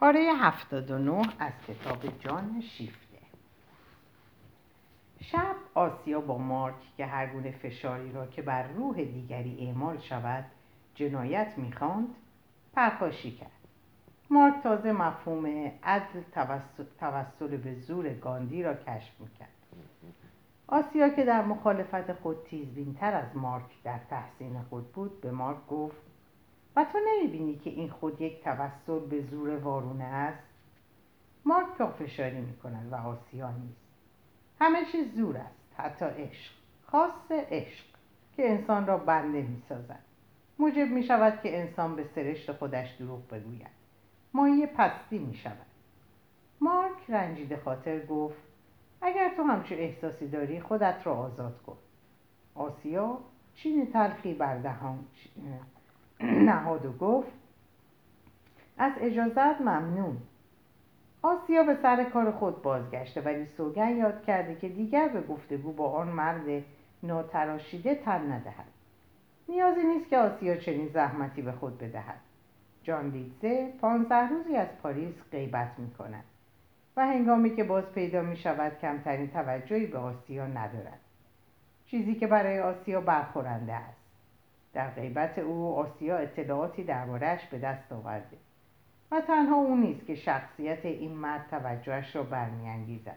پاره 79 از کتاب جان شیفته. شب آسیا با مارک که هر گونه فشاری را که بر روح دیگری اعمال شود جنایت می‌خواند پرخاشی کرد. مارک تازه مفهوم عدل توسل به زور گاندی را کشف می‌کرد. آسیا که در مخالفت خود تیزبینتر از مارک در تحسین خود بود به مارک گفت و تو نمی‌بینی که این خود یک توسل به زور وارونه است؟ مارک پافشاری می‌کند و آسیا نیست همه چیز زور است حتی عشق خاص عشق که انسان را بنده می‌سازد. موجب می‌شود که انسان به سرشت خودش دروغ بگوید. مایه پستی می‌شود. مارک رنجیده خاطر گفت اگر تو همچون احساسی داری خودت را آزاد کن. آسیا چین تلخی بر دهان نهاد و گفت از اجازت ممنون. آسیا به سر کار خود بازگشته ولی سوگن یاد کرده که دیگر به گفتگو با آن مرد ناتراشیده تن ندهد. نیازی نیست که آسیا چنین زحمتی به خود بدهد. جان لیدزه پانزده روزی از پاریس غیبت می کند و هنگامی که باز پیدا می شود کمترین توجهی به آسیا ندارد. چیزی که برای آسیا برخورنده است. در غیبت او آسیا اطلاعاتی دربارهش به دست آورده. و تنها او نیست که شخصیت این مرد توجهش را برمیانگیزد.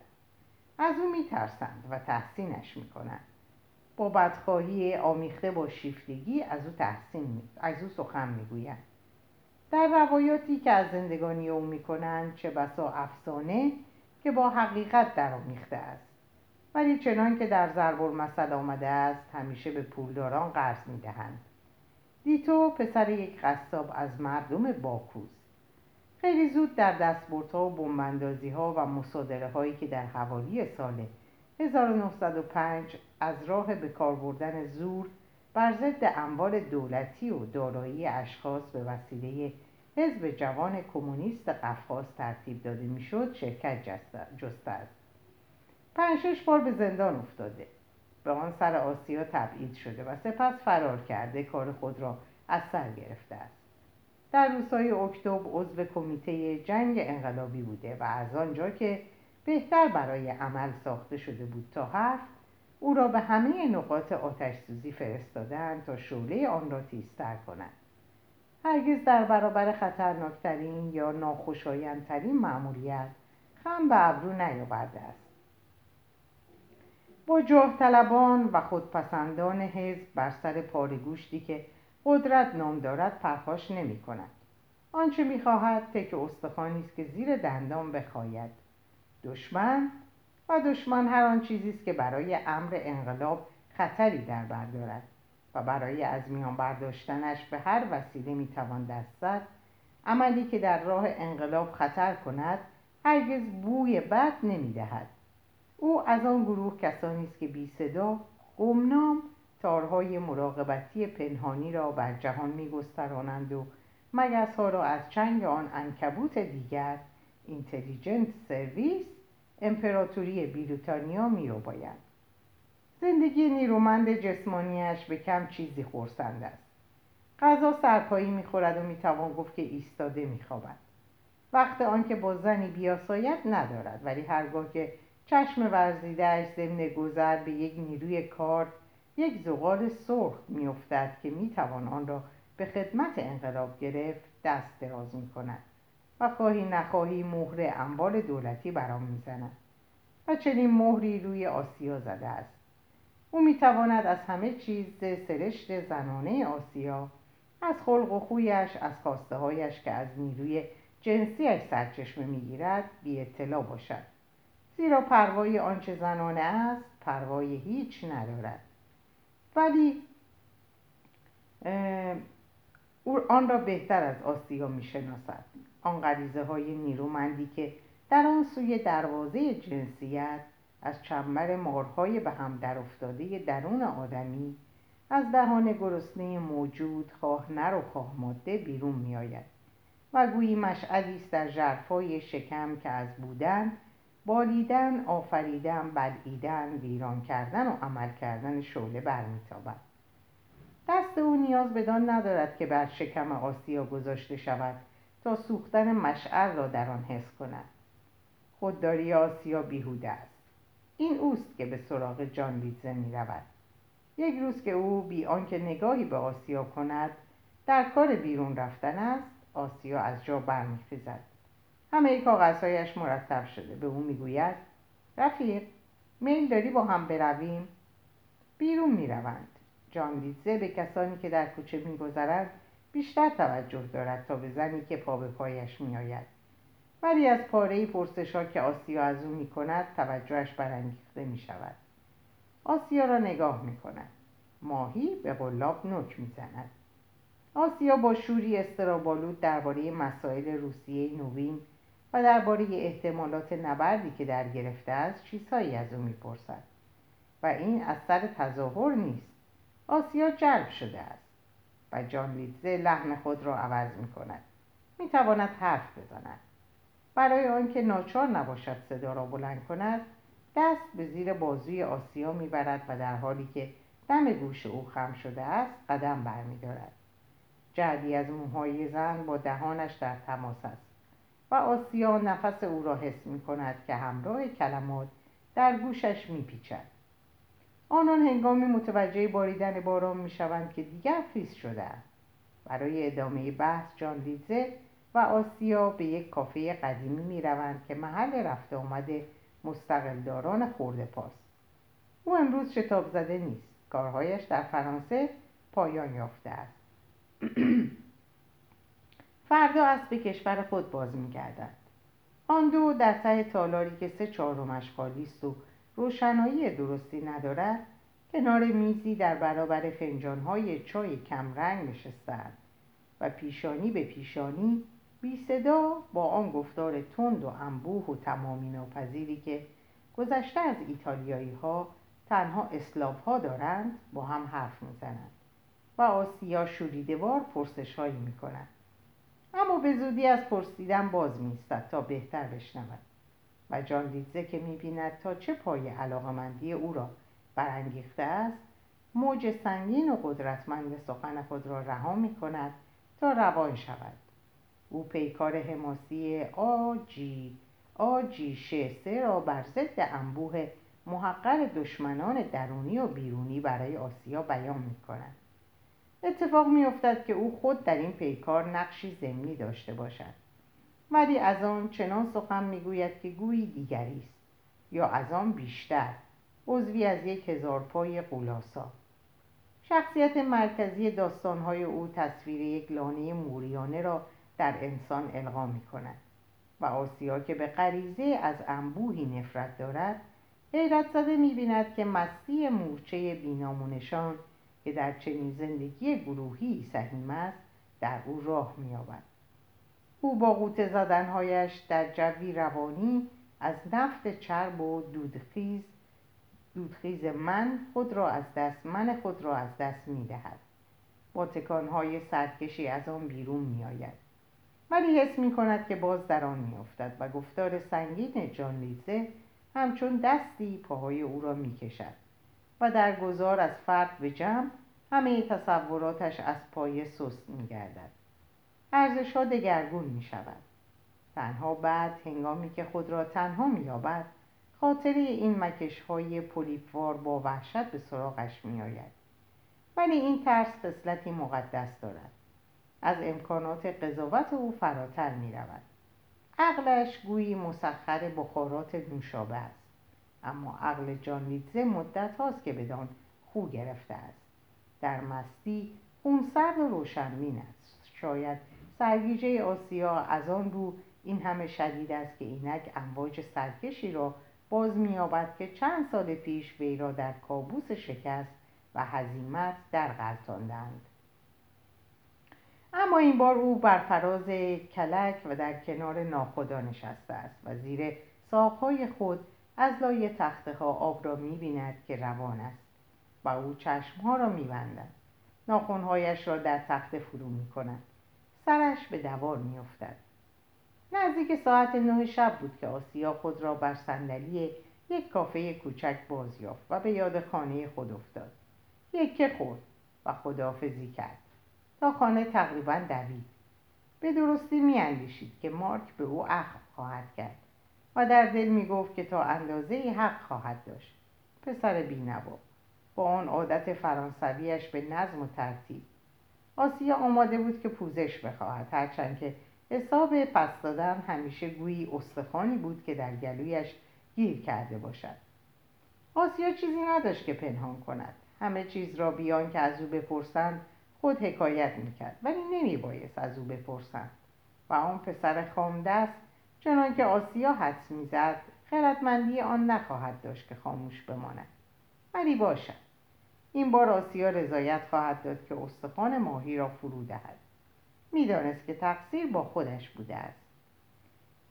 از او میترسند و تحسینش می‌کنند. با بدخواهی آمیخته با شیفتگی از او تحسین از او سخن می‌گویند. در روایاتی که از زندگانی او می‌کنند چه بسا افسانه که با حقیقت در آمیخته است. ولی چنان که در ضرب المثل آمده است همیشه به پولداران قرض می‌دهند. دیتو پسر یک قصاب از مردم باکوز. خیلی زود در دستبردها و بمبندازی ها و مصادره هایی که در حوالی سال 1905 از راه به کار بردن زور بر ضد اموال دولتی و دارایی اشخاص به وسیله حزب جوان کمونیست قفقاز ترتیب داده می‌شد شرکت جسته است پنج بار به زندان افتاده. به آن سر آسیا تبعید شده و سپس فرار کرده کار خود را از سر گرفته است. در روزهای اکتبر عضو کمیته جنگ انقلابی بوده و از آنجا که بهتر برای عمل ساخته شده بود تا حرف او را به همه نقاط آتش سوزی فرستادن تا شعله آن را تیزتر کنند هرگز در برابر خطرناکترین یا ناخوشایندترین مأموریت خم به ابرو نیاورده است. با جاه طلبان و خودپسندان حزب بر سر پاره گوشتی که قدرت نام دارد پرخاش نمی کند آنچه می خواهد تک استخوانی است که زیر دندان بخواید دشمن و دشمن هر آن چیزی است که برای امر انقلاب خطری در بر دارد و برای از میان برداشتنش به هر وسیله می‌توان دست زد. عملی که در راه انقلاب خطر کند هرگز بوی بد نمی‌دهد. او از آن گروه کسانی است که بی صدا گمنام تارهای مراقبتی پنهانی را بر جهان میگسترانند و مگس ها را از چنگ آن انکبوت دیگر اینتلیجنت سرویس امپراتوری بریتانیا میروبایند زندگی نیرومند جسمانیش به کم چیزی خورسند است. غذا سرپایی می‌خورد و می‌توان گفت که ایستاده میخوابد. وقت آنکه با زنی بیاساید ندارد ولی هرگاه که چشم ورزیدهاش ضمن گذر به یک نیروی کار یک زغال سرخ میافتد که می‌توان آن را به خدمت انقلاب گرفت دست دراز می‌کند و خواهی نخواهی مهر اموال دولتی برام می‌زند و چنین مهری روی آسیا زده است. او می‌تواند از همه چیز سرشت زنانه آسیا از خلق و خویش از خواسته هایش که از نیروی جنسیش سرچشمه می‌گیرد بی اطلاع باشد. زیرا پروای آنچه زنانه است پروای هیچ ندارد. ولی او آن را بهتر از آسیا می‌شناسد. آن غریزه های نیرومندی که در آن سوی دروازه جنسیت از چنبر مارهای به هم در افتاده درون آدمی از دهان گرسنه موجود خواه نر و خواه ماده بیرون می آید و گویی مشعلی است در ژرفای شکم که از بودن بالیدن آفریدن بلعیدن ویران کردن و عمل کردن شعله برمیتابد. دست او نیاز بدان ندارد که بر شکم آسیا گذاشته شود تا سوختن مشعل را در آن حس کند. خودداری آسیا بیهوده است. این اوست که به سراغ جان لیدزه می رود یک روز که او بی آنکه نگاهی به آسیا کند در کار بیرون رفتن است آسیا از جا برمیخیزد. همه کاغذهایش مرتب شده به او می‌گوید رفیق میل داری با هم برویم؟ بیرون می‌روند. جان لیدزه به کسانی که در کوچه میگذرند بیشتر توجه دارد تا به زنی که پا به پایش میآید. ولی از پاره پرسش ها که آسیا از او می کند توجهش برانگیخته می شود آسیا را نگاه می کند ماهی به قلاب نوک می زند آسیا با شوری استرابالود درباره مسائل روسیه نوین و درباره احتمالات نبردی که در گرفته است چیزهایی از او می‌پرسد. و این از سر تظاهر نیست. آسیا جلب شده است و جان لیدزه لحن خود را عوض می کند می تواند حرف بزند. برای آنکه ناچار نباشد صدا را بلند کند دست به زیر بازوی آسیا می‌برد و در حالی که دم گوش او خم شده است قدم برمیدارد. جعلی از موهای زن با دهانش در تماس است. و آسیا نفس او را حس می کند که همراه کلمات در گوشش می پیچد. آنان هنگامی متوجه باریدن باران می شوند که دیگر خیس شده. برای ادامه بحث جان لیزه و آسیا به یک کافه قدیمی می روند که محل رفته آمده مستقلداران خورده پاست. او امروز شتاب زده نیست. کارهایش در فرانسه پایان یافته است. فردا از به کشور خود باز میگردد آن دو در ته تالاری که سه چهارمش خالی است و روشنایی درستی ندارد کنار میزی در برابر فنجانهای چای کمرنگ نشستند و پیشانی به پیشانی بی صدا با آن گفتار تند و انبوه و تمامی ناپذیری که گذشته از ایتالیایی ها تنها اسلاف ها دارند با هم حرف می‌زنند و آسیا شوریدوار پرسش هایی می کند. اما به زودی از پرسیدن باز میستد تا بهتر بشنود. و جان لیدزه که می‌بیند تا چه پای علاقمندی او را برانگیخته است موج سنگین و قدرتمند سخن خود را رها می کند تا روان شود. او پیکار حماسی آجی آجی شسه را بر ضد انبوه محقر دشمنان درونی و بیرونی برای آسیا بیان می کند اتفاق میافتد که او خود در این پیکار نقشی ضمنی داشته باشد. ولی از آن چنان سخن می‌گوید که گویی دیگری است یا از آن بیشتر عضوی از یک هزار پای قولاسا شخصیت مرکزی داستانهای او تصویر یک لانه موریانه را در انسان القا می کند و آسیا که به غریزه از انبوهی نفرت دارد حیرت زده می بیند که مستی مورچه بینامونشان که در چنین زندگی گروهی سهیم است در او راه مییابد. او با قوطه زدنهایش در جوی روانی از نفت چرب و دودخیز دودخیز من خود را از دست من خود را از دست می‌دهد. با تکانهای سرکشی از آن بیرون میآید. ولی حس می کند که باز در آن میافتد و گفتار سنگین جان لیزه همچون دستی پاهای او را می‌کشد. و در گذار از فرد به جمع همه تصوراتش از پای سست می گردد ارزش ها دگرگون می شود تنها بعد هنگامی که خود را تنها می یابد خاطره این مکش های پولیپوار با وحشت به سراغش می آید ولی این ترس خصلتی مقدس دارد. از امکانات قضاوت او فراتر می رود عقلش گویی مسخر بخارات نوشابه است. اما عقل جان لیدزه مدت هاست که بدان خو گرفته است. در مستی سرد و روشنبین است شاید سرگیجه آسیا از آن رو این همه شدید است که اینک امواج سرکشی را باز مییابد که چند سال پیش وی را در کابوس شکست و هزیمت در غلطاندند اما این بار او بر فراز کلک و در کنار ناخدا نشسته است و زیر ساقهای خود از لای تخته ها آب را می بیند که روان است. و او چشمها را می بندد ناخونهایش را در تخته فرو می کند سرش به دوار می افتد. نزدیک ساعت نه شب بود که آسیا خود را بر صندلی یک کافه کوچک باز یافت و به یاد خانه خود افتاد. یکه خورد و خداحافظی کرد. تا خانه تقریبا دوید. به درستی میاندیشید که مارک به او اخم خواهد کرد. و در دل می‌گفت که تا اندازه حق خواهد داشت. پسر بینوا. با آن عادت فرانسویش به نظم و ترتیب. آسیا آماده بود که پوزش بخواهد هرچند که حساب پس دادن همیشه گویی استخوانی بود که در گلویش گیر کرده باشد. آسیا چیزی نداشت که پنهان کند. همه چیز را بیان که از او بپرسند خود حکایت می‌کرد ولی نمیبایست از او بپرسند. و آن پسر خامدست چنان که آسیا حدس می‌زد خردمندی آن نخواهد داشت که خاموش بماند. ولی باشد. این بار آسیا رضایت خواهد داد که استخوان ماهی را فرو دهد. می‌دانست که تقصیر با خودش بوده است.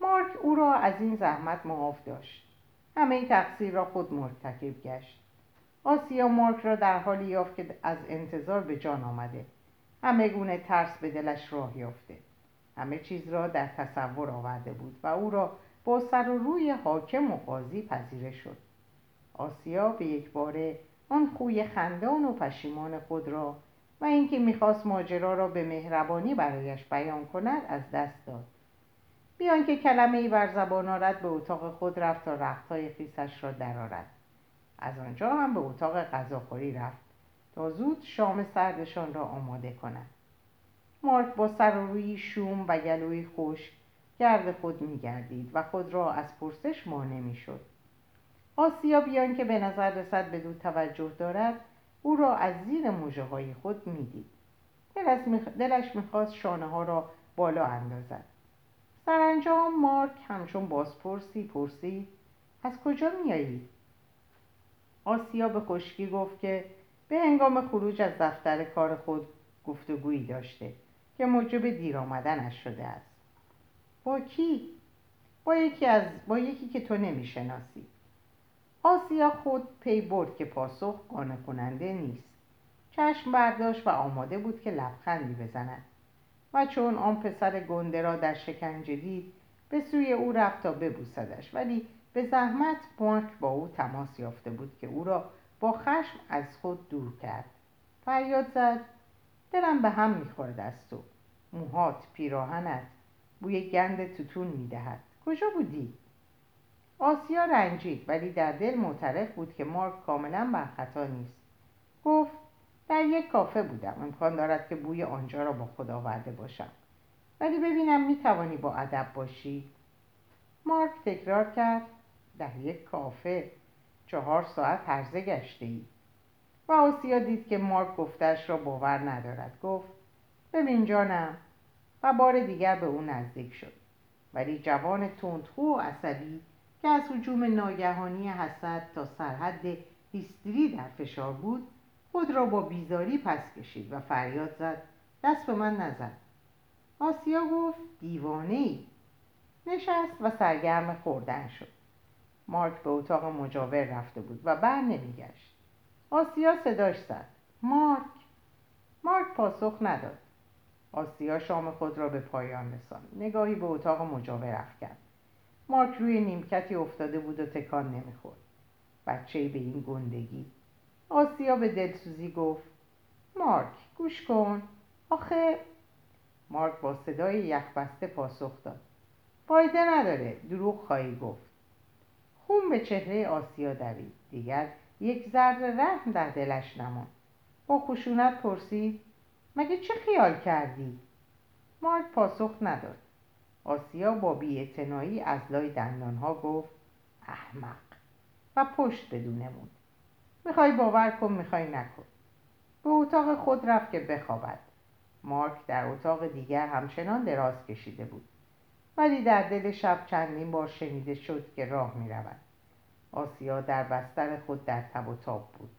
مارک او را از این زحمت معاف داشت. همه این تقصیر را خود مرتکب گشت. آسیا مارک را در حالی یافت که از انتظار به جان آمده. همه گونه ترس به دلش راه یافته. همه چیز را در تصور آورده بود و او را با سر و روی حاکم و قاضی پذیره شد. آسیا به یک باره آن خوی خندان و پشیمان خود را و اینکه می‌خواست ماجرا را به مهربانی برایش بیان کند از دست داد. بیان که کلمه ای بر زبان آرد به اتاق خود رفت تا رختهای خیسش را درآورد از آنجا هم به اتاق غذاخوری رفت تا زود شام سردشان را آماده کند. مارک با سر و روی شوم و گلوی خوش گرد خود میگردید و خود را از پرسش مانع می‌شد. آسیا بیان که به نظر رسد به دو توجه دارد او را از زیر موجه های خود می‌دید. دلش می‌خواست شانه ها را بالا اندازد. سرانجام مارک همچون بازپرسی پرسید از کجا میایید آسیا به خشکی گفت که به هنگام خروج از دفتر کار خود گفتگویی داشته. که موجب دیر آمدنش شده است. با کی؟ با یکی, از... با یکی که تو نمی‌شناسی. آسیا خود پی برد که پاسخ قانع کننده نیست. چشم برداشت و آماده بود که لبخندی بزند. و چون آن پسر گنده را در شکنجه دید به سوی او رفت تا ببوسدش. ولی به زحمت مارک با او تماس یافته بود که او را با خشم از خود دور کرد. فریاد زد دلم به هم می‌خورد از تو. موهات پیراهنت بوی گند توتون می‌دهد. کجا بودی؟ آسیا رنجید ولی در دل معترف بود که مارک کاملا بر خطا نیست. گفت در یک کافه بودم. امکان دارد که بوی آنجا را با خود آورده باشم. ولی ببینم می‌توانی با ادب باشی. مارک تکرار کرد در یک کافه چهار ساعت هرزه گشته ای و آسیا دید که مارک گفتش را باور ندارد. گفت ببین جانم و بار دیگر به او نزدیک شد. ولی جوان تندخو و عصبی که از حجوم ناگهانی حسد تا سرحد هیستری در فشار بود خود را با بیزاری پس کشید و فریاد زد دست به من نزد آسیا گفت دیوانه ای نشست و سرگرم خوردن شد. مارک به اتاق مجاور رفته بود و بر نمیگشت. آسیا صداش زد. مارک؟ مارک پاسخ نداد. آسیا شام خود را به پایان رساند. نگاهی به اتاق مجاور کرد مارک روی نیمکتی افتاده بود و تکان نمی‌خورد. بچه به این گندگی. آسیا به دلسوزی گفت مارک گوش کن. آخه مارک با صدای یخبسته پاسخ داد. فایده نداره دروغ خواهی گفت. خون به چهره آسیا دوید. دیگر یک ذره رحم در دلش نماند. با خشونت پرسید مگه چه خیال کردی؟ مارک پاسخ نداد. آسیا با بیاعتنایی از لای دندانها گفت احمق. و پشت بدونه بود. می‌خوای باور کن می‌خوای نکن. به اتاق خود رفت که بخوابد. مارک در اتاق دیگر همچنان دراز کشیده بود. ولی در دل شب چندین بار شنیده شد که راه می‌رود. آسیا در بستر خود در تب و تاب بود.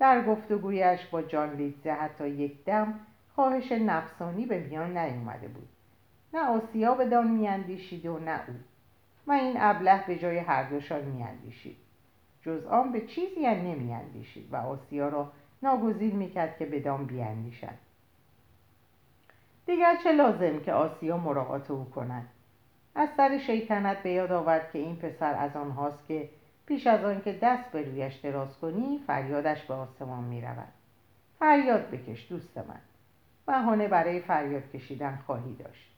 در گفتگویش با جان لیتزه حتی یک دم خواهش نفسانی به میان نیومده بود. نه آسیا بدان میاندیشید و نه او. و این ابله به جای هر دوشان میاندیشید. جز آن به چیزی هم نمیاندیشید و آسیا را ناگزیر می‌کرد که بدان بیاندیشد. دیگر چه لازم که آسیا مراقات او کند؟ از سر شیطنت به یاد آورد که این پسر از آنهاست که پیش از آن که دست به رویش دراز کنی فریادش به آسمان می رود. فریاد بکش دوست من. بهانه برای فریاد کشیدن خواهی داشت.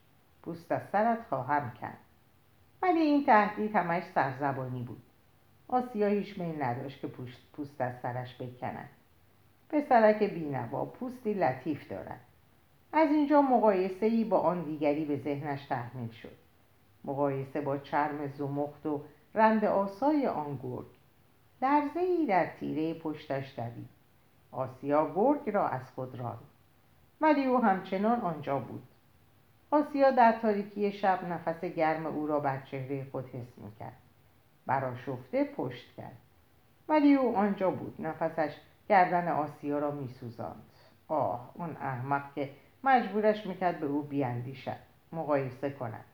پوست از سرت خواهم کرد. ولی این تهدید همش سرزبانی بود. آسیا هیچ میل نداشت که پوست از سرش بکند پسرک بینوا پوستی لطیف دارد. از اینجا مقایسه ای با آن دیگری به ذهنش تحمیل شد. مقایسه با چرم زمخت و رند آسای آن گرگ درزه ای در تیره پشتش دوید. آسیا گرگ را از خود راند. ولی او همچنان آنجا بود. آسیا در تاریکی شب نفس گرم او را بر چهره خود حس می‌کرد. براشفته پشت کرد. ولی او آنجا بود. نفسش گردن آسیا را میسوزاند. آه اون احمق که مجبورش می‌کرد به او بیاندیشد. مقایسه کند.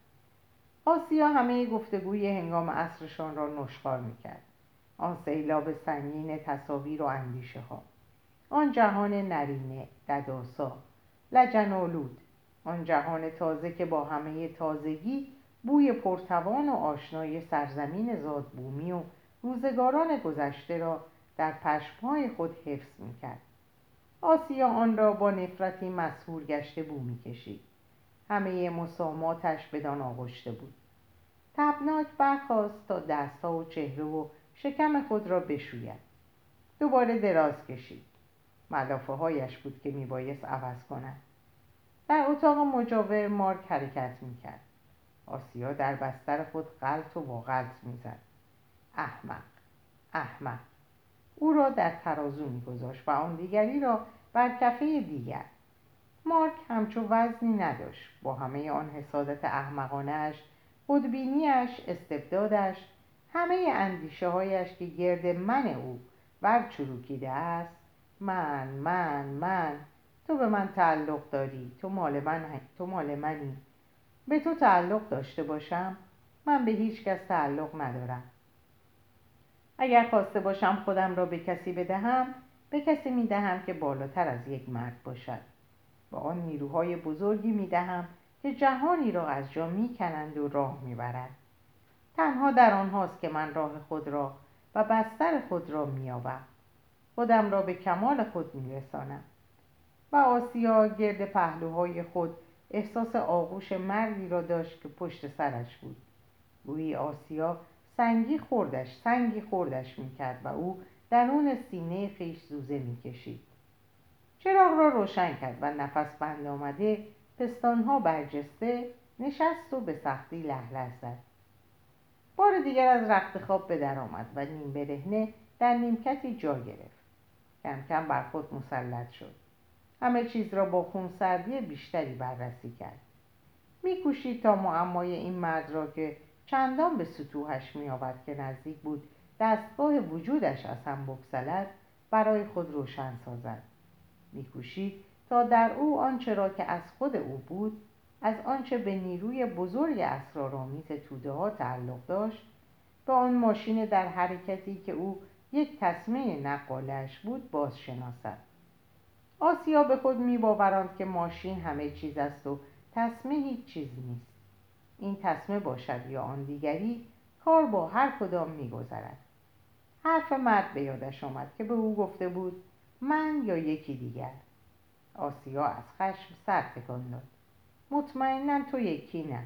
آسیا همه گفتگوی هنگام عصرشان را نشخار می‌کرد. آن سیلاب سنگین تصاویر و اندیشه ها. آن جهان نرینه دداسا. لجنالود آن جهان تازه که با همه تازگی بوی پرتوان و آشنای سرزمین زادبومی و روزگاران گذشته را در پشمهای خود حفظ می‌کرد. آسیا آن را با نفرتی مسهور گشته بو می‌کشید. همه مساماتش بدان آغشته بود. تبناک برخواست تا دستها و چهره و شکم خود را بشوید. دوباره دراز کشید. ملافه هایش بود که میبایست عوض کند. در اتاق مجاور مارک حرکت می‌کرد. آسیا در بستر خود غلط و با غلط می‌زد. احمق احمق. او را در ترازو میگذاشت و آن دیگری را بر کفه دیگر. مارک همچو وزنی نداشت. با همه آن حسادت احمقانهاش خودبینیش استبدادش همه اندیشه هایش که گرد من او ور چروکیده است. من من من تو به من تعلق داری تو مال من تو مال منی. به تو تعلق داشته باشم من به هیچ کس تعلق ندارم. اگر خواسته باشم خودم را به کسی بدهم به کسی می‌دهم که بالاتر از یک مرد باشد. با آن نیروهای بزرگی می‌دهم که جهانی را از جا می‌کنند و راه می‌برد تنها در آنهاست که من راه خود را و بستر خود را مییابم. خودم را به کمال خود میرسانم. و آسیا گرد پهلوهای خود احساس آغوش مردی را داشت که پشت سرش بود. گویی آسیا سنگی خوردش سنگی خوردش می‌کرد و او درون سینه خیش زوزه می‌کشید. چراغ را روشن کرد و نفس بند آمده پستانها برجسته نشست و به سختی لهله زد. بار دیگر از رخت خواب به در آمد و نیم برهنه در نیمکتی جا گرفت. کم کم بر خود مسلط شد. همه چیز را با خونسردی بیشتری بررسی کرد. میکوشید تا معمای این مرد را که چندان به سطوحش میآورد که نزدیک بود دستگاه وجودش از هم بگسلد برای خود روشن سازد. میکوشید تا در او آنچه را که از خود او بود از آنچه به نیروی بزرگ اسرارآمیز توده ها تعلق داشت به آن ماشین در حرکتی که او یک تصمه نقالش بود باز شناسد. آسیا به خود میباورند که ماشین همه چیز است و تصمه هیچ چیز نیست. این تصمه باشد یا آن دیگری کار با هر کدام میگذرد حرف مرد به یادش آمد که به او گفته بود من یا یکی دیگر. آسیا از خشم سر تکان داد. مطمئنا تو یکی نه.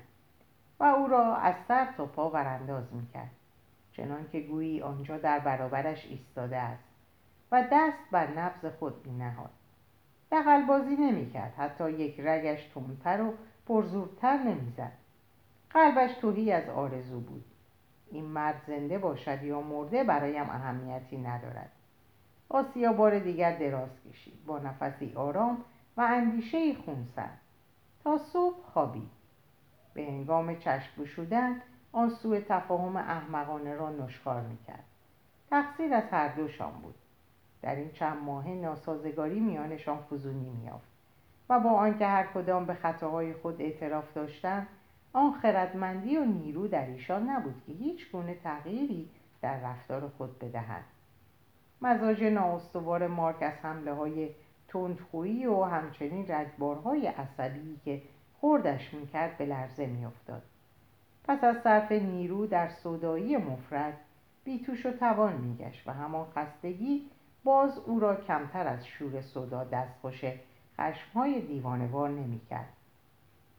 و او را از سر تا پا ورانداز می‌کرد. چنان که گویی آنجا در برابرش ایستاده است و دست بر نبز خود مینهاد. دقلبازی نمی‌کرد. حتی یک رگش تندتر و پرزورتر نمی‌زد. قلبش توهی از آرزو بود. این مرد زنده باشد یا مرده برایم اهمیتی ندارد. آسیا بار دیگر دراز کشید. با نفسی آرام و اندیشه خونسرد. تا صبح خوابید. به هنگام چشم گشودن آن سوء تفاهم احمقانه را نشخار می‌کرد. تقصیر از هر دوشان بود. در این چند ماه ناسازگاری میانشان فزونی میافت و با آنکه هر کدام به خطاهای خود اعتراف داشتند آن خردمندی و نیرو در ایشان نبود که هیچ گونه تغییری در رفتار خود بدهد. مزاج نااستوار مارک از حمله های تندخویی و همچنین رجبارهای عصبی که خوردش می‌کرد به لرزه میافتاد. پس از صرف نیرو در صدایی مفرد بیتوش و توان میگشت و همان خستگی باز او را کمتر از شور صدا دستخوش خشمهای دیوانوار نمی‌کرد.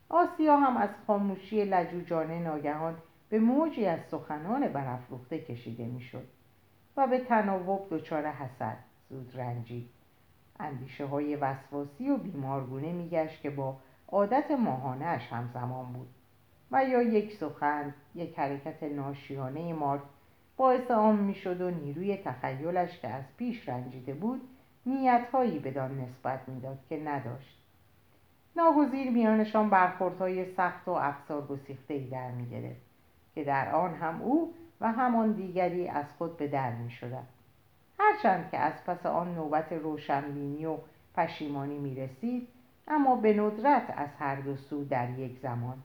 آسیا هم از خاموشی لجوجانه ناگهان به موجی از سخنان برافروخته کشیده می‌شد. و به تناوب دچار حسد زود رنجید اندیشه های وسواسی و بیمارگونه میگشت که با عادت ماهانهاش همزمان بود و یا یک سخن یک حرکت ناشیانه مارک باعث آن می‌شد و نیروی تخیلش که از پیش رنجیده بود نیتهایی بدان نسبت می‌داد که نداشت. ناگزیر میانشان برخوردهای سخت و افسار گسیختهای در می‌گرفت که در آن هم او و همان دیگری از خود به در می شدن. هرچند که از پس آن نوبت روشنبینی و پشیمانی می رسید اما به ندرت از هر دو سو در یک زمان.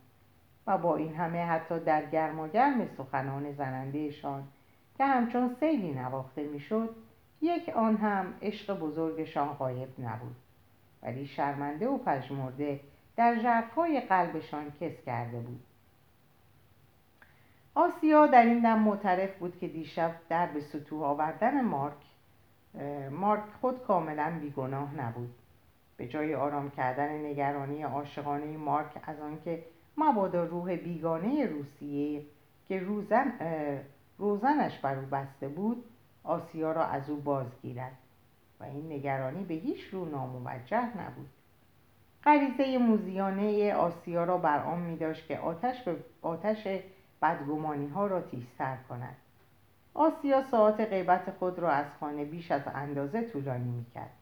و با این همه حتی در گرم سخنان زنندهشان که همچون سیلی نواخته می‌شد یک آن هم عشق بزرگشان غایب نبود. ولی شرمنده و پژمرده در ژرفهای قلبشان کس کرده بود. آسیا در این دم معترف بود که دیشب در به سطوح آوردن مارک مارک خود کاملا بیگناه نبود. به جای آرام کردن نگرانی عاشقانه مارک از آنکه مبادا روح بیگانه روسیه که روزن روزنش بر او بسته بود آسیا را از او بازگیرد و این نگرانی به هیچ رو ناموجه نبود. غریزه موزیانه آسیا را بر آن می داشت که آتش به آتش بدگمانی ها را تیزتر کند. آسیا ساعت غیبت خود را از خانه بیش از اندازه طولانی می کرد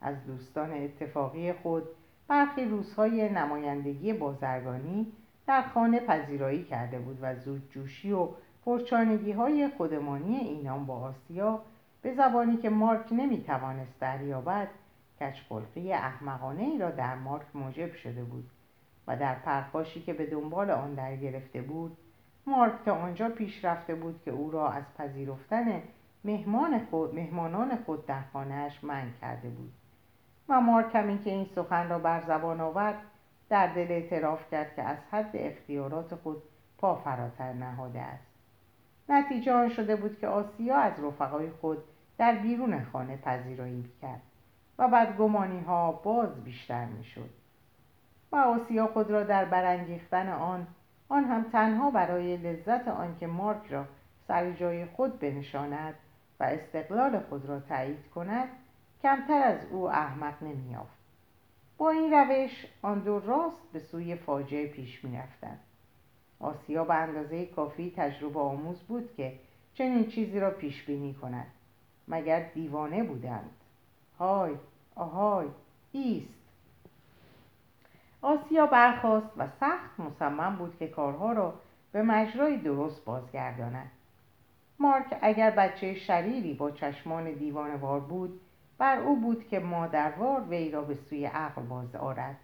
از دوستان اتفاقی خود برخی روزهای نمایندگی بازرگانی در خانه پذیرایی کرده بود و زود جوشی و پرچانگی های خودمانی اینان با آسیا به زبانی که مارک نمی‌توانست دریابد کچخلقی احمقانه ای را در مارک موجب شده بود و در پرخاشی که به دنبال آن در گرفته بود مارک تا آنجا پیش رفته بود که او را از پذیرفتن مهمان خود، مهمانان خود در خانهاش منع کرده بود. و مارک همین که این سخن را بر زبان آورد در دل اعتراف کرد که از حد اختیارات خود پا فراتر نهاده است. نتیجه آن شده بود که آسیا از رفقای خود در بیرون خانه پذیرایی کرد و بدگمانی ها باز بیشتر می شد و آسیا خود را در برانگیختن آن آن هم تنها برای لذت آنکه مارک را سر جای خود بنشاند و استقلال خود را تایید کند کمتر از او احمق نمیافت با این روش آن دو راست به سوی فاجعه پیش می‌رفتند. آسیا به اندازه کافی تجربه آموز بود که چنین چیزی را پیش بینی کند مگر دیوانه بودند. های آهای ایست! آسیا برخاست و سخت مصمم بود که کارها را به مجرای درست بازگرداند. مارک اگر بچه شریری با چشمان دیوانوار بود بر او بود که مادروار وی را به سوی عقل باز آرد.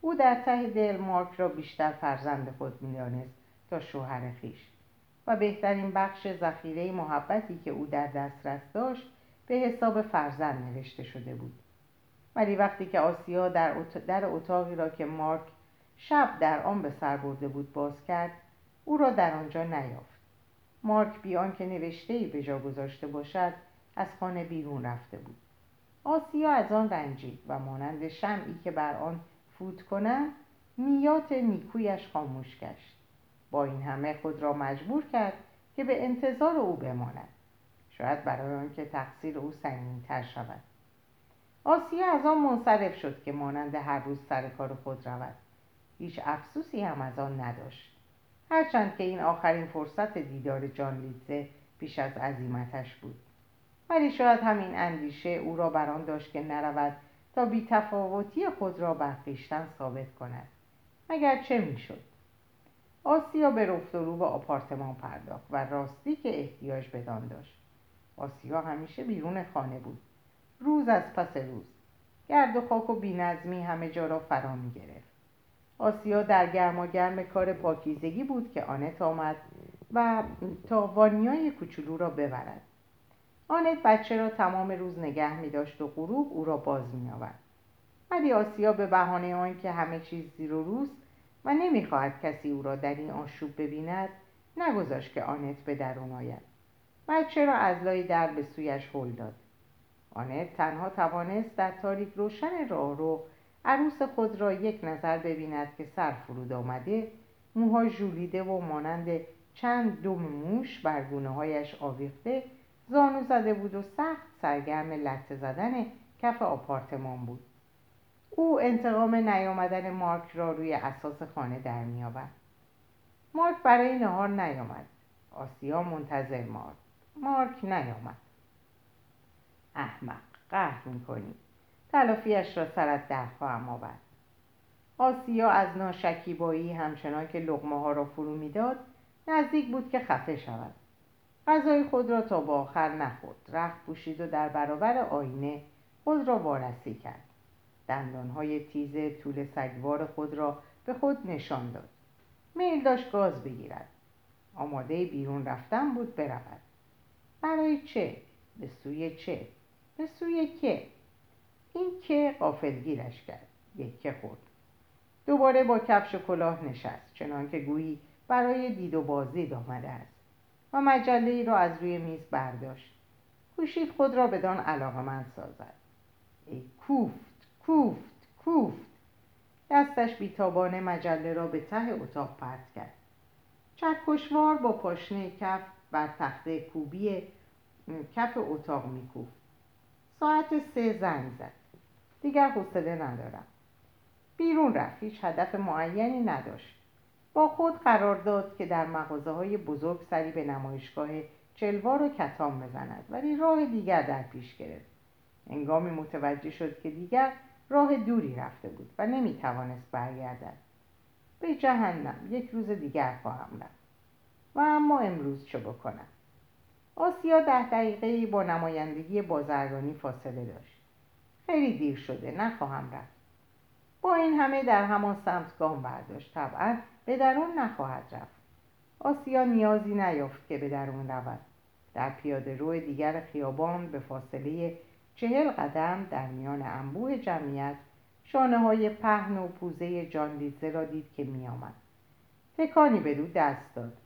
او در ته دل مارک را بیشتر فرزند خود می‌دانست تا شوهر خیش و بهترین بخش ذخیره محبتی که او در دسترس داشت به حساب فرزند نوشته شده بود. ولی وقتی که آسیا در, در اتاقی را که مارک شب در آن به سر برده بود باز کرد او را در آنجا نیافت. مارک بیان که نوشته ای به جا گذاشته باشد از خانه بیرون رفته بود. آسیا از آن رنجید و مانند شمعی که بر آن فوت کنند میات نیکویش خاموش گشت. با این همه خود را مجبور کرد که به انتظار او بماند. شاید برای آنکه تقصیر او سنگینتر شود. آسیا از آن منصرف شد که مانند هر روز سر کار خود رود. هیچ افسوسی هم از آن نداشت. هرچند که این آخرین فرصت دیدار جان لیزه پیش از عزیمتش بود. ولی شاید همین اندیشه او را بران داشت که نرود تا بیتفاوتی خود را بر خویشتن ثابت کند. مگر چه می‌شد؟ آسیا به رفت و رو به آپارتمان پرداخت و راستی که احتیاج بدان داشت. آسیا همیشه بیرون خانه بود. روز از پس روز. گرد و خاک و بینظمی همه جا را فرا می گرفت. آسیا در گرما گرم کار پاکیزگی بود که آنت آمد و تا وانیای کوچولو را ببرد. آنت بچه را تمام روز نگه می داشت و غروب او را باز می آورد. ولی آسیا به بهانه آنکه همه چیز زیر و روز و نمی‌خواهد کسی او را در این آشوب ببیند نگذاشت که آنت به درون آید. بچه را از لای در به سویش هل داد. آنت تنها توانست در تاریک روشن راه رو عروس خود را یک نظر ببیند که سر فرود آمده موها ژولیده و مانند چند دم موش بر هایش آویخته زانو زده بود و سخت سرگرم لطه زدن کف آپارتمان بود. او انتقام نیامدن مارک را روی اساس خانه در میآورد. مارک برای نهار نیامد. آسیا منتظر مارک. مارک نیامد. احمق قهر می‌کنی. تلافیش را سرت در خواهم آورد. آسیا از ناشکیبایی همچنان که لغمه ها را فرو می‌داد نزدیک بود که خفه شود. غذای خود را تا به آخر نخورد. رخت پوشید و در برابر آینه خود را وارسی کرد. دندانهای تیز طول سگوار خود را به خود نشان داد. میل داشت گاز بگیرد. آماده بیرون رفتن بود برود. برای چه؟ به سوی چه؟ به سوی که. این که قافلگیرش کرد. یکه خورد. دوباره با کفش و کلاه نشست چنانکه گویی برای دید و بازدید آمده است. و مجله را از روی میز برداشت. کوشید خود را بدان علاقه من سازد. ای کوفت کوفت کوفت. دستش بیتابانه مجله را به ته اتاق پرت کرد. چکشوار با پاشنه کف بر تخته کوبی کف اتاق میکوفت. ساعت سه زنگ زد. دیگر حوصله ندارم. بیرون رفت. هیچ هدف معینی نداشت. با خود قرار داد که در مغازه های بزرگ سری به نمایشگاه چلوار و کتام بزند ولی راه دیگر در پیش گرفت. انگامی متوجه شد که دیگر راه دوری رفته بود و نمی‌توانست برگردد. به جهنم یک روز دیگر خواهم رفت و اما امروز چه بکنم؟ آسیا ده دقیقه با نمایندگی بازرگانی فاصله داشت. خیلی دیر شده نخواهم رفت. با این همه در همان سمت گام برداشت. طبعا به درون نخواهد رفت. آسیا نیازی نیافت که به درون رود. در پیاده روی دیگر خیابان به فاصله چهل قدم در میان انبوه جمعیت شانه های پهن و پوزه جان لیزه را دید که میآمد. تکانی به دو دست داد.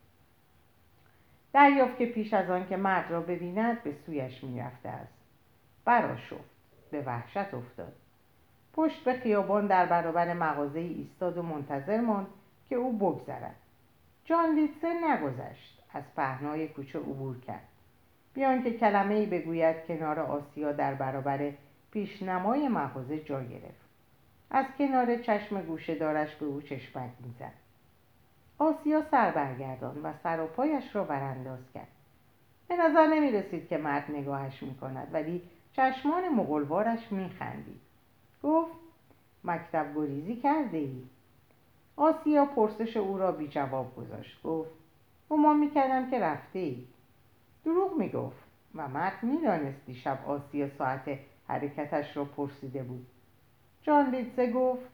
دریافت که پیش از آن که مرد را ببیند به سویش می‌رفته است. براشفت به وحشت افتاد. پشت به خیابان در برابر مغازه ایستاد و منتظر ماند که او بگذرد. جان لیتسه نگذشت. از پهنای کوچه عبور کرد. بیان که کلمه ای بگوید کنار آسیا در برابر پیشنمای مغازه جا گرفت. از کنار چشم گوشه دارش به او چشمک می‌زد. آسیا سر برگردان و سر و پایش را برانداز کرد. به نظر نمی رسید که مرد نگاهش می کند ولی چشمان مغلوارش می خندید گفت مکتب گریزی کرده ای؟ آسیا پرسش او را بی جواب گذاشت. گفت گمان می‌کردم که رفته ای دروغ می‌گفت و مرد می‌دانست دیشب آسیا ساعت حرکتش را پرسیده بود. جان لیتزه گفت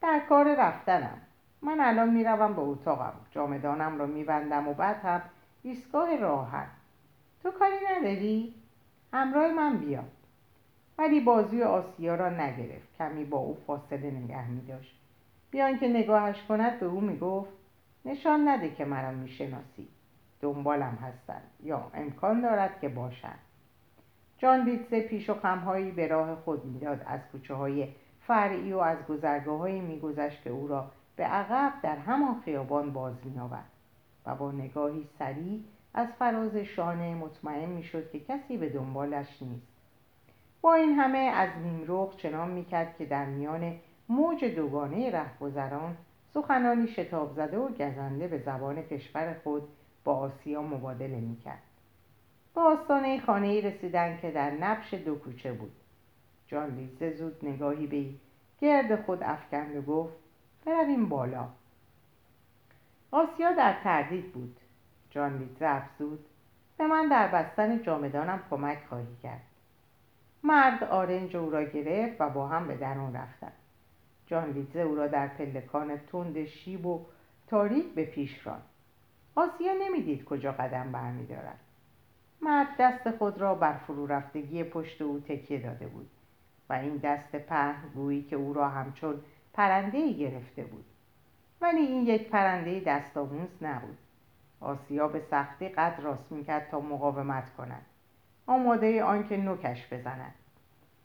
در کار رفتنم. من الان می‌روم به اتاقم. جامدانم را میبندم و بعد هم ایستگاه راحت. تو کاری نداری؟ همراه من بیا. ولی بازوی آسیا را نگرفت. کمی با او فاصله نگه می داشت بیان که نگاهش کند به او می گفت نشان نده که مرا می‌شناسی. دنبالم هستند یا امکان دارد که باشند جان دیتسه پیش و خمهایی به راه خود می‌داد. از کوچه های فرعی و از گذرگاه هایی میگذشت که او را به عقب در همان خیابان باز میآورد و با نگاهی سریع از فراز شانه مطمئن می‌شد که کسی به دنبالش نیست. با این همه از نیمروغ چنان می‌کرد که در میان موج دوگانه رهگذران سخنانی شتاب زده و گزنده به زبان کشور خود با آسیا مبادله می‌کرد. به آستانه خانه رسیدن که در نبش دو کوچه بود. جان لیزه زود نگاهی به گرد خود افکند و گفت برویم بالا. آسیا در تردید بود. جان لیزه افزود. به من در بستن جامدانم کمک خواهی کرد. مرد آرنج او را گرفت و با هم به درون رفتند جان لیزه او را در پلکان تند شیب و تاریک به پیش راند. آسیا نمی‌دید کجا قدم برمیدارد. مرد دست خود را بر فرو رفتگی پشت او تکیه داده بود و این دست پهن گویی که او را همچون پرنده گرفته بود. ولی این یک پرنده دست آموز نبود. آسیا به سختی قد راست می‌کرد تا مقاومت کند. آماده آنکه نوکش بزند.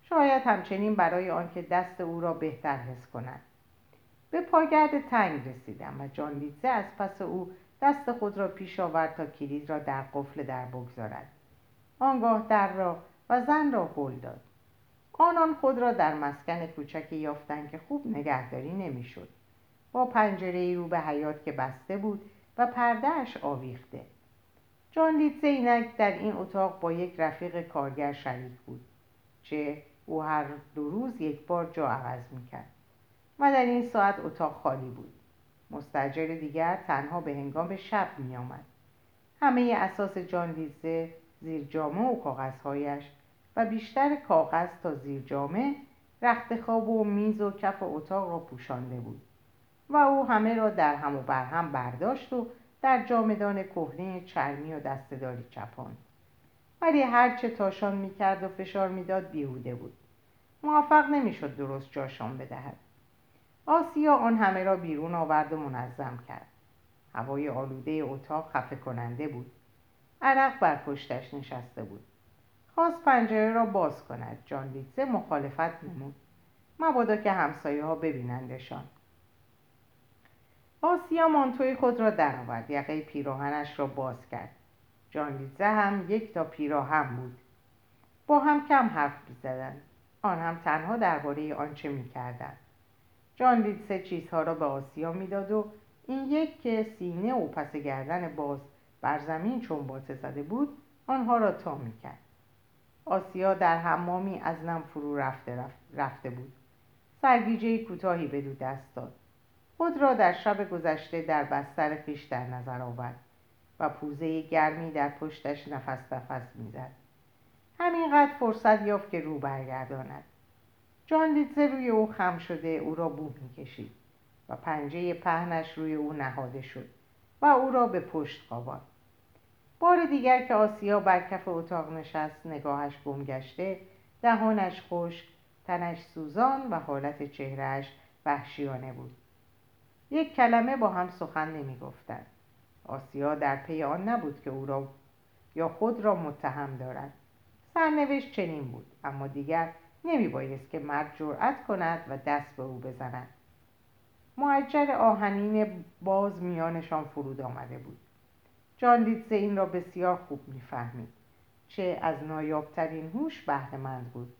شاید همچنین برای آنکه دست او را بهتر حس کند. به پاگرد تنگ رسیدم و جان لیتزه از پس او دست خود را پیش آورد تا کلید را در قفل در بگذارد. آنگاه در را و زن را هل داد. آنان خود را در مسکن کوچکی یافتند که خوب نگهداری نمی‌شد. با پنجره رو به حیات که بسته بود و پردهش آویخته. جان لیتزه اینک در این اتاق با یک رفیق کارگر شریک بود چه او هر دو روز یک بار جا عوض می‌کرد و در این ساعت اتاق خالی بود. مستجر دیگر تنها به هنگام شب می آمد. همه اساس جان لیزه زیر جامه و کاغذهایش و بیشتر کاغذ تا زیر جامه رخت خواب و میز و کف اتاق را پوشانده بود. و او همه را در هم و بر هم برداشت و در جامدان کهنه چرمی و دستداری چپاند. ولی هرچه تاشان می‌کرد و فشار می‌داد بیهوده بود. موفق نمی‌شد درست جاشان بدهد. آسیا آن همه را بیرون آورد و منظم کرد. هوای آلوده اتاق خفه کننده بود. عرق بر پشتش نشسته بود. خواست پنجره را باز کند جان لیتزه مخالفت نمود. مبادا که همسایه ها ببینندشان. آسیا مانتوی خود را درآورد. یقه پیراهنش را باز کرد. جان لیتزه هم یک تا پیراهن بود. با هم کم حرف می‌زدند. آن هم تنها درباره آنچه می‌کردند. جان لیتزه چیزها را به آسیا می‌داد و این یک که سینه و پس گردن باز بر زمین چون باته زده بود آنها را تا می‌کرد. آسیا در حمامی از نم فرو رفته, رفته بود. سرگیجه کوتاهی به دو دست داد. خود را در شب گذشته در بستر خیش در نظر آورد و پوزه گرمی در پشتش نفس نفس می‌زد. همینقدر فرصت یافت که رو برگرداند. جان لیتزه روی او خم شده او را بو می‌کشید و پنجه پهنش روی او نهاده شد و او را به پشت خواباند بار دیگر که آسیا بر کف اتاق نشست نگاهش گم گشته دهانش خشک تنش سوزان و حالت چهرهش وحشیانه بود. یک کلمه با هم سخن نمی گفتند. آسیا در پی آن نبود که او را یا خود را متهم دارد. سرنوشت چنین بود اما دیگر نمی بایست که مرد جرأت کند و دست به او بزند. معجر آهنین باز میانشان فرود آمده بود. جان لیتزه این را بسیار خوب می‌فهمید. چه از نایابترین هوش بهرهمند بود.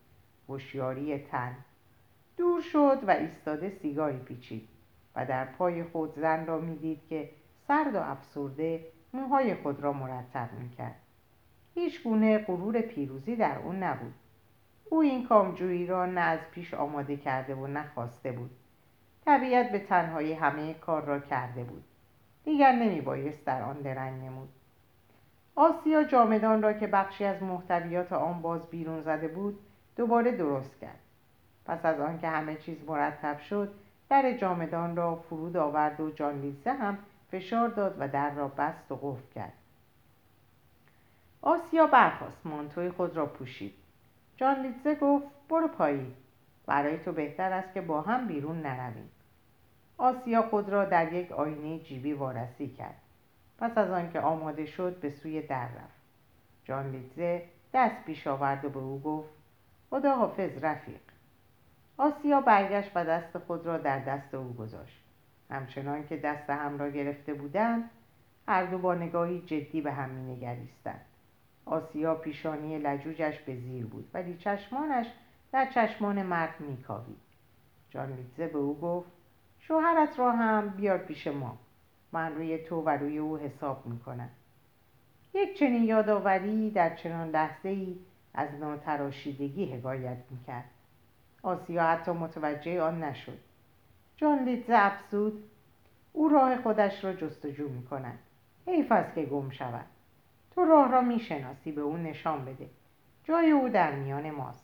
هوشیاری تن. دور شد و ایستاده سیگاری پیچید و در پای خود زن را می‌دید که سرد و افسرده موهای خود را مرتب می‌کرد. هیچ گونه غرور پیروزی در اون نبود. او این کامجویی را نه از پیش آماده کرده و نخواسته بود. طبیعت به تنهایی همه کار را کرده بود. دیگر نمی بایست در آن درنگ نمود. آسیا جامدان را که بخشی از محتویات آن باز بیرون زده بود دوباره درست کرد. پس از آنکه همه چیز مرتب شد در جامدان را فرود آورد و جان لیزه هم فشار داد و در را بست و قفل کرد. آسیا برخواست مانتوی خود را پوشید. جان لیتزه گفت برو پایین. برای تو بهتر است که با هم بیرون نرویم. آسیا خود را در یک آینه جیبی وارسی کرد. پس از آنکه آماده شد به سوی در رفت. جان لیتزه دست پیش آورد و به او گفت خدا حافظ رفیق. آسیا برگشت و دست خود را در دست او گذاشت. همچنان که دست هم را گرفته بودند هر دو با نگاهی جدی به هم مینگریستند. آسیا پیشانی لجوجش به زیر بود ولی چشمانش در چشمان مرد میکاوید. جان لیتزه به او گفت شوهرت را هم بیار پیش ما. من روی تو و روی او حساب می‌کنم. یک چنین یادآوری در چنان لحظه ای از ناتراشیدگی حکایت می‌کرد. آسیا حتی متوجه آن نشد. جان لیتزه افزود او راه خودش را جستجو می‌کند. حیف است که گم شود. تو راه را می‌شناسی به او نشان بده. جای او در میان ماست.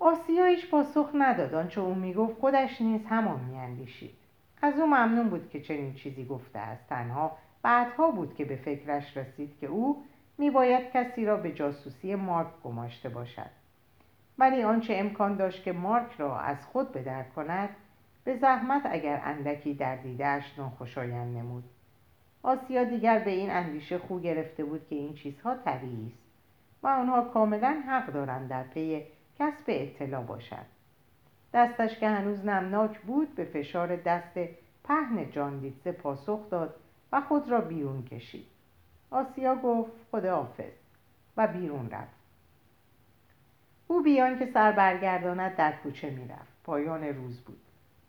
آسیا هیچ پاسخ نداد آنچه او می‌گفت خودش نیز همان میاندیشید. از او ممنون بود که چنین چیزی گفته است. تنها بعدها بود که به فکرش رسید که او میباید کسی را به جاسوسی مارک گماشته باشد. ولی آنچه امکان داشت که مارک را از خود بدر کند به زحمت اگر اندکی در دیدهش ناخوشایند نمود. آسیا دیگر به این اندیشه خو گرفته بود که این چیزها طبیعی است و آنها کاملا حق دارند در پی کسب اطلاع باشد. دستش که هنوز نمناک بود به فشار دست پهن جاندیتسه پاسخ داد و خود را بیرون کشید. آسیا گفت خداحافظ. و بیرون رفت. او بیان که سر برگرداند در کوچه می‌رفت. پایان روز بود.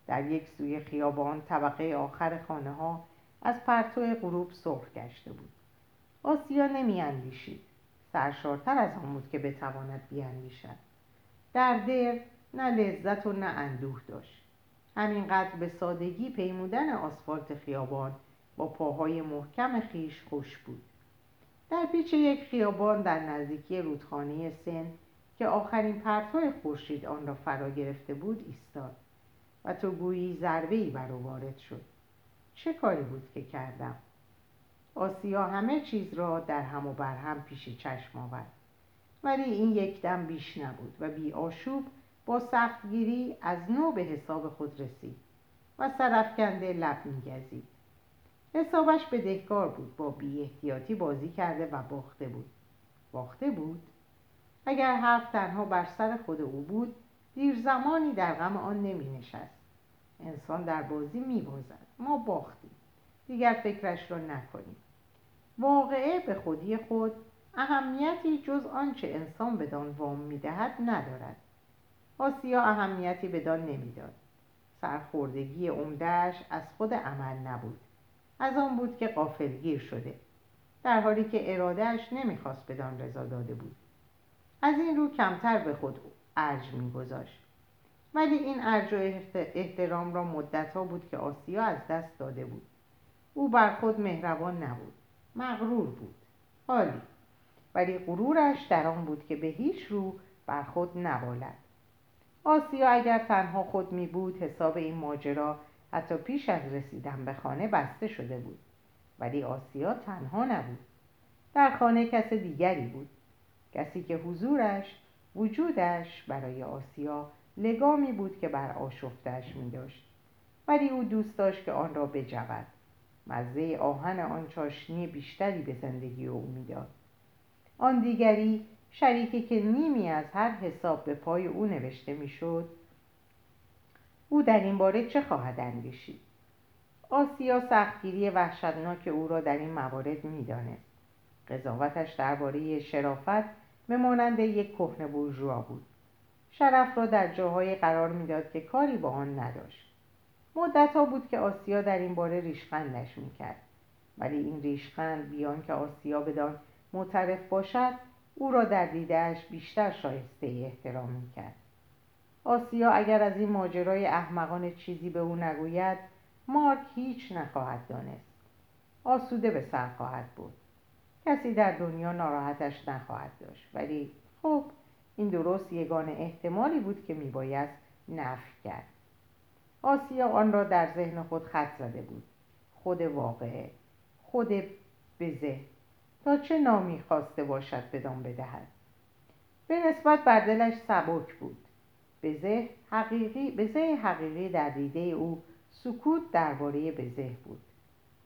در یک سوی خیابان طبقه آخر خانه ها از پرتو غروب سرخ گشته بود. آسیا نمی اندیشید سرشارتر از آن بود که بتواند بیاندیشد. در در نه لذت و نه اندوه داشت. همینقدر به سادگی پیمودن آسفالت خیابان با پاهای محکم خیش خوش بود. در پیچ یک خیابان در نزدیکی رودخانه سن که آخرین پرتو خورشید آن را فرا گرفته بود ایستاد و تو گویی ضربه بر او وارد شد. چه کاری بود که کردم؟ آسیا همه چیز را در هم و بر هم پیش چشم آورد. ولی این یک دم بیش نبود و بی آشوب با سختگیری از نو به حساب خود رسید و سرفکنده لب میگزید. حسابش بدهکار بود با بی احتیاطی بازی کرده و باخته بود. باخته بود؟ اگر حرف تنها بر سر خود او بود دیر زمانی در غم آن نمی نشست انسان در بازی می بازد ما باختیم. دیگر فکرش را نکنیم. واقعه به خودی خود اهمیتی جز آنچه انسان بدان وام می‌دهد ندارد. آسیا اهمیتی بدان نمی‌داد. سرخوردگی عمدهش از خود عمل نبود. از آن بود که قافلگیر شده در حالی که ارادهش نمی‌خواست بدان رضا داده بود. از این رو کمتر به خود ارج میگذاشت. ولی این ارج و احترام را مدتها بود که آسیا از دست داده بود. او بر خود مهربان نبود. مغرور بود. حالی ولی غرورش در آن بود که به هیچ رو بر خود نبالد. آسیا اگر تنها خود می بود حساب این ماجرا حتی پیش از رسیدن به خانه بسته شده بود. ولی آسیا تنها نبود. در خانه کس دیگری بود. کسی که حضورش وجودش برای آسیا لگامی بود که بر آشفتش می داشت. ولی او دوست داشت که آن را بجود. مزه آهن آن چاشنی بیشتری به زندگی او می‌داد. آن دیگری شریکی که نیمی از هر حساب به پای او نوشته می‌شد او در این باره چه خواهد اندیشید؟ آسیا سختگیری وحشتناک او را در این موارد می‌دانست قضاوتش درباره شرافت به مانند یک کهنه بورژوا بود. شرف را در جاهایی قرار می‌داد که کاری با آن نداشت. مدت ها بود که آسیا در این باره ریشخندش می‌کرد. ولی این ریشخند بیان که آسیا بدان معترف باشد او را در دیدهش بیشتر شایسته احترام می‌کرد. آسیا اگر از این ماجرای احمقان چیزی به او نگوید مارک هیچ نخواهد دانست. آسوده به سر خواهد بود. کسی در دنیا ناراحتش نخواهد داشت ولی خب این درست یگان احتمالی بود که میباید نفی کرد. آسیا آن را در ذهن خود خط زده بود. خود واقعه خود بزه تا چه نامی خواسته باشد بدان بدهد. به نسبت بر دلش سبک بود. بزه حقیقی بزه حقیقی در دیده او سکوت درباره بزه بود.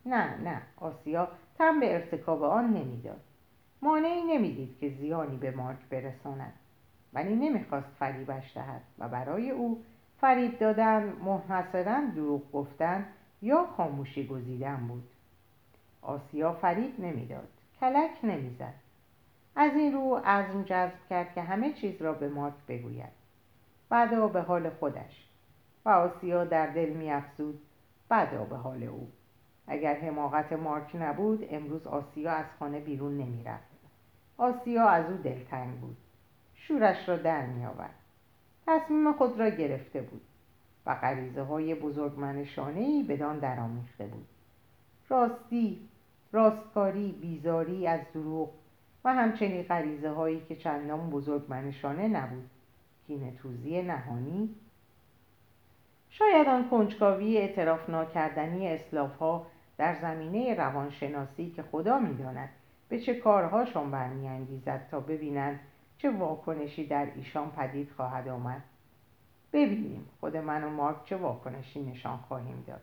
نه نه آسیا تم به ارتکاب آن نمی‌داد. مانعی نمی‌دید که زیانی به مارک برساند. ولی نمی‌خواست فریبش دهد و برای او فریب دادن محصرا دروغ گفتن یا خاموشی گزیدن بود. آسیا فریب نمی‌داد. کلک نمی‌زد. از این رو عزم جذب کرد که همه چیز را به مارک بگوید. بعدا به حال خودش. و آسیا در دل میافزود بعدا به حال او. اگر حماقت مارک نبود امروز آسیا از خانه بیرون نمی‌رفت. آسیا از او دلتنگ بود. شورش را در میآورد. تصمیم خود را گرفته بود و غریزه های بزرگمنشانه ای بدان درآمیخته بود. راستی راستکاری بیزاری از دروغ و همچنین غریزه هایی که چندان بزرگمنشانه نبود. توزی نهانی. شاید آن کنجکاوی اعتراف ناکردنی اسلاف ها در زمینه روانشناسی که خدا می‌داند به چه کارهاشان برمیانگیزد تا ببینند چه واکنشی در ایشان پدید خواهد آمد. ببینیم. خود من و مارک چه واکنشی نشان خواهیم داد.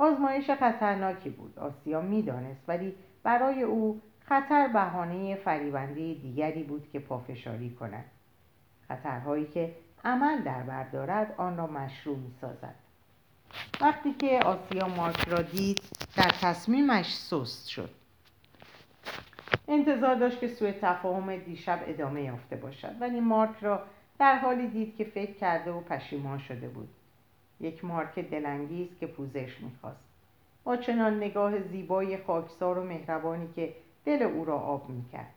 آزمایش خطرناکی بود. آسیا می‌دانست ولی برای او خطر بهانه فریبنده دیگری بود که پافشاری کند. خطرهایی که عمل در بر دارد آن را مشروع می سازد وقتی که آسیا مارک را دید در تصمیمش سست شد. انتظار داشت که سوء تفاهم دیشب ادامه یافته باشد ولی مارک را در حالی دید که فکر کرده و پشیمان شده بود. یک مارک دلانگیز که پوزش می‌خواست. با چنان نگاه زیبای خاکسار و مهربانی که دل او را آب می‌کرد.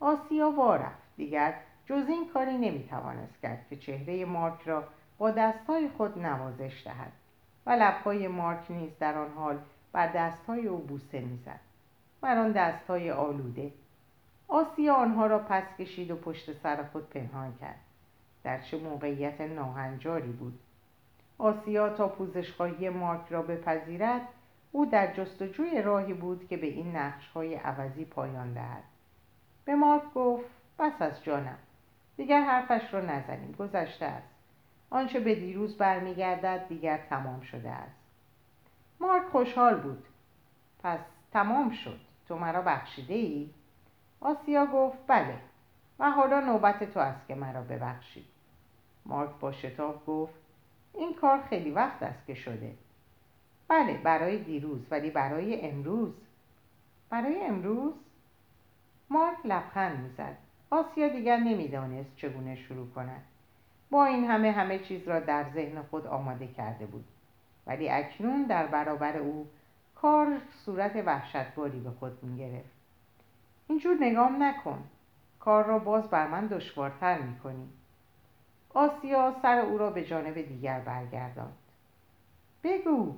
آسیا وارفت دیگر جز این کاری نمی‌توانست کرد که چهره مارک را با دستهای خود نوازش دهد و لبهای مارک نیز در آن حال بر دستهای او بوسه می‌زد. بر آن دستهای آلوده. آسیا آنها را پس کشید و پشت سر خود پنهان کرد. در چه موقعیت ناهنجاری بود. آسیا تا پوزشخواهی مارک را بپذیرد او در جستجوی راهی بود که به این نقشهای عوضی پایان دهد. به مارک گفت بس از جانم. دیگر حرفش را نزنیم. گذشته است. آنچه به دیروز برمیگردد دیگر تمام شده است. مارک خوشحال بود. پس تمام شد. تو مرا بخشیده ای؟ آسیا گفت بله. و حالا نوبت تو است که مرا ببخشی. مارک با شتاب گفت این کار خیلی وقت است که شده. بله برای دیروز ولی برای امروز. برای امروز؟ مارک لبخند می‌زد. آسیا دیگر نمی‌دانست چگونه شروع کند. با این همه همه چیز را در ذهن خود آماده کرده بود. ولی اکنون در برابر او کار صورت وحشتباری به خود می‌گرفت. اینجور نگام نکن. کار را باز بر من دشوارتر می‌کنی. آسیا سر او را به جانب دیگر برگرداند. بگو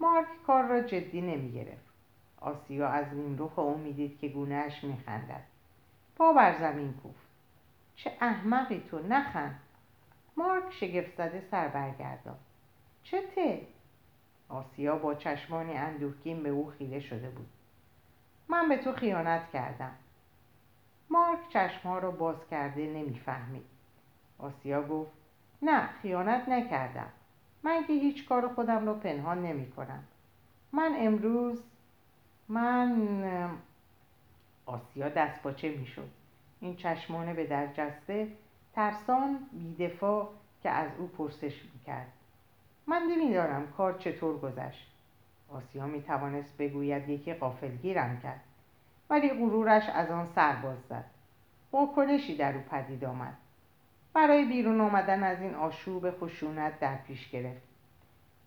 مارک کار را جدی نمی گرفت آسیا از نیمرخ او می‌دید که گونهش میخندد. پا بر زمین کوفت. چه احمقی تو نخند. مارک شگفت زده سر برگردان چه ته؟ آسیا با چشمانی اندوهگین به او خیره شده بود. من به تو خیانت کردم. مارک چشمها را باز کرده نمی‌فهمید. آسیا گفت نه خیانت نکردم. من که هیچ کار خودم را پنهان نمی کنم من امروز من آسیا دست باچه می شد این چشمانه به در جسته ترسان بیدفاع که از او پرسش می کرد من نمی‌دانم کار چطور گذشت. آسیا می توانست بگوید یکی قافلگیرم کرد. ولی غرورش از آن سر باز زد. واکنشی در او پدید آمد. برای بیرون آمدن از این آشوب خشونت در پیش گرفت.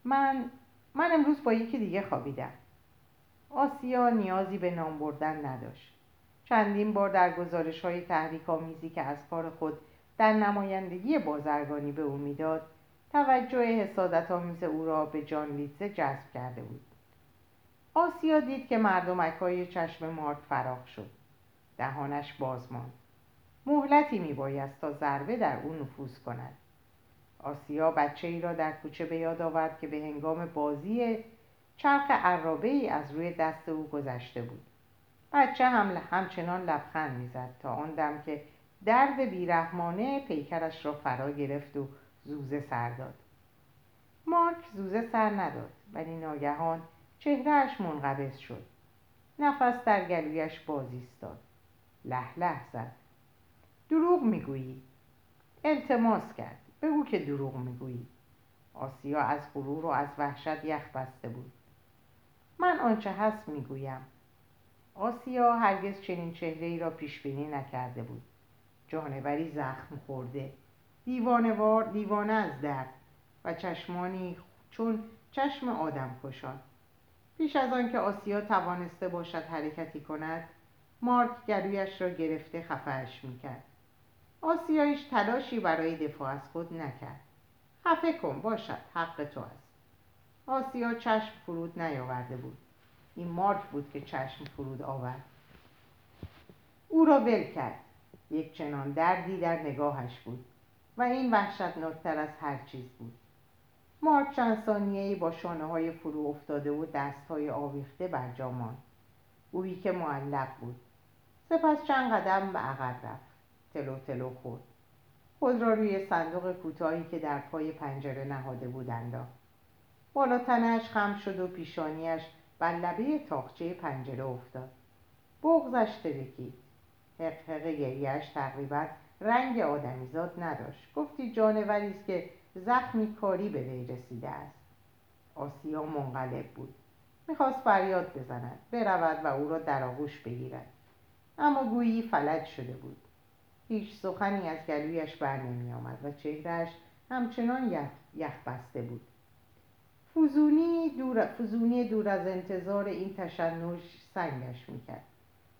من من امروز با یکی دیگه خوابیدم. آسیا نیازی به نام بردن نداشت. چندین بار در گزارش های تحریک آمیزی که از کار خود در نمایندگی بازرگانی به او می‌داد توجه حسادت آمیز او را به جان لیتزه جذب کرده بود. آسیا دید که مردمک های چشم مارک فراخ شد. دهانش باز ماند. مهلتی میبایست تا ضربه در او نفوذ کند. آسیا بچه ای را در کوچه به یاد آورد که به هنگام بازی چرخ عرابه ای از روی دست او گذشته بود. بچه هم همچنان لبخند می‌زد تا آن دم که درد بیرحمانه پیکرش را فرا گرفت و زوزه سر داد. مارک زوزه سر نداد ولی ناگهان چهرهش منقبض شد. نفس در گلویش باز ایستاد. له له زد دروغ می‌گویی. التماس کرد. بگو که دروغ می‌گویی. آسیا از غرور و از وحشت یخ بسته بود. من آنچه هست می‌گویم. آسیا هرگز چنین چهره ای را پیش بینی نکرده بود. جانوری زخم خورده. دیوانوار دیوانه از درد و چشمانی چون چشم آدم کشان. پیش از آنکه آسیا توانسته باشد حرکتی کند مارک گلویش را گرفته خفهش می‌کرد. آسیایش تلاشی برای دفاع از خود نکرد. خفه کن باشد حق تو است. آسیا چشم فرود نیاورده بود. این مارک بود که چشم فرود آورد. او را ول کرد. یک چنان دردی در نگاهش بود و این وحشتناکتر از هر چیز بود. مارک چند ثانیهای با شانه های فرو افتاده و دست های آویخته بر جا ماند. اویی که معلق بود. سپس چند قدم به عقب رفت. تلو تلو خورد. خود را روی صندوق کوتاهی که در پای پنجره نهاده بود انداخت. بالا تنش خم شد و پیشانیش بر لبه تاقچه پنجره افتاد. بغزش ترکید. حقحق گریهش تقریبا رنگ آدمیزاد نداشت. گفتی جانوری است که زخمی کاری به وی رسیده است. آسیا منقلب بود. می‌خواست فریاد بزند. برود و او را در آغوش بگیرد. اما گویی فلج شده بود. هیچ سخنی از گلویش بر نمی آمد و چهرهش همچنان یخ بسته بود. فوزونی دور, فوزونی دور از انتظار این تشنج سنگش می‌کرد.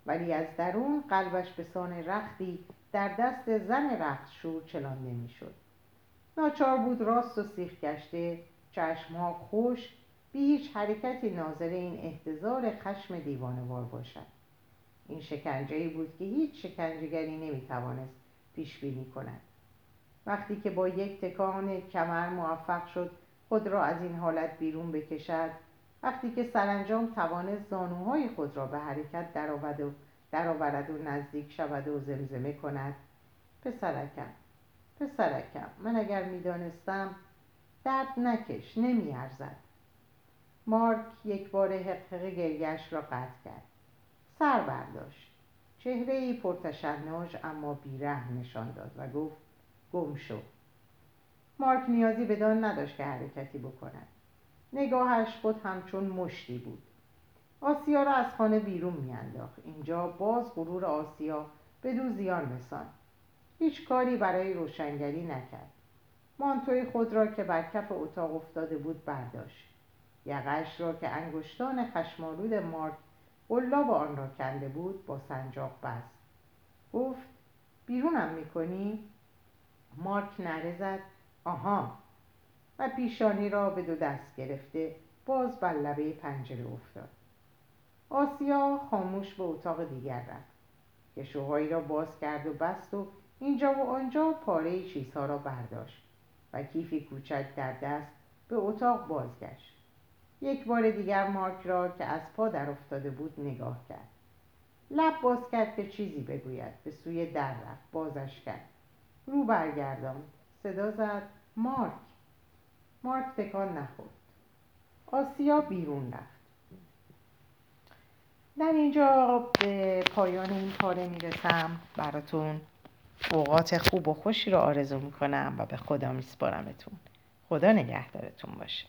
ولی از درون قلبش به سان رختی در دست زن رخت شور چلانده می‌شد ناچار بود راست و سیخ گشته چشمها خوش بی حرکتی ناظر این احتضار خشم دیوانوار باشد. این شکنجه بود که هیچ شکنجهگری نمی‌توانست پیش بینی کند. وقتی که با یک تکان کمر موفق شد خود را از این حالت بیرون بکشد وقتی که سرانجام توانست زانوهای خود را به حرکت درآورد و درآورد و نزدیک شود و زمزمه کند پسرکم پسرکم من اگر می‌دانستم درد نکش نمیارزد. مارک یک بار حقحق گریهش را قطع کرد. سر برداشت. چهره ای پرتشنج اما بیره نشان داد و گفت گم شو. مارک نیازی بدان نداشت که حرکتی بکند. نگاهش خود همچون مشتی بود. آسیا را از خانه بیرون میانداخت. اینجا باز غرور آسیا به دو زیان رسان هیچ کاری برای روشنگری نکرد. مانتوی خود را که بر کف اتاق افتاده بود برداشت. یقش را که انگشتان خشمالود مارک قلاب آن را کنده بود با سنجاق بست. گفت بیرونم می‌کنی؟ مارک نره زد. آها. و پیشانی را به دو دست گرفته باز بر لبه پنجره افتاد. آسیا خاموش به اتاق دیگر رفت. کشوهایی را باز کرد و بست و اینجا و آنجا پاره چیزها را برداشت و کیفی کوچک در دست به اتاق بازگشت. یک بار دیگر مارک را که از پا در افتاده بود نگاه کرد. لب باز کرد که چیزی بگوید. به سوی در رفت. بازش کرد. رو برگردان صدا زد. مارک. مارک تکان نخورد. آسیا بیرون رفت. در اینجا به پایان این پاره می‌رسم. براتون اوقات خوب و خوشی رو آرزو می‌کنم و به خدا میسپارمتون. خدا نگهدارتون باشه.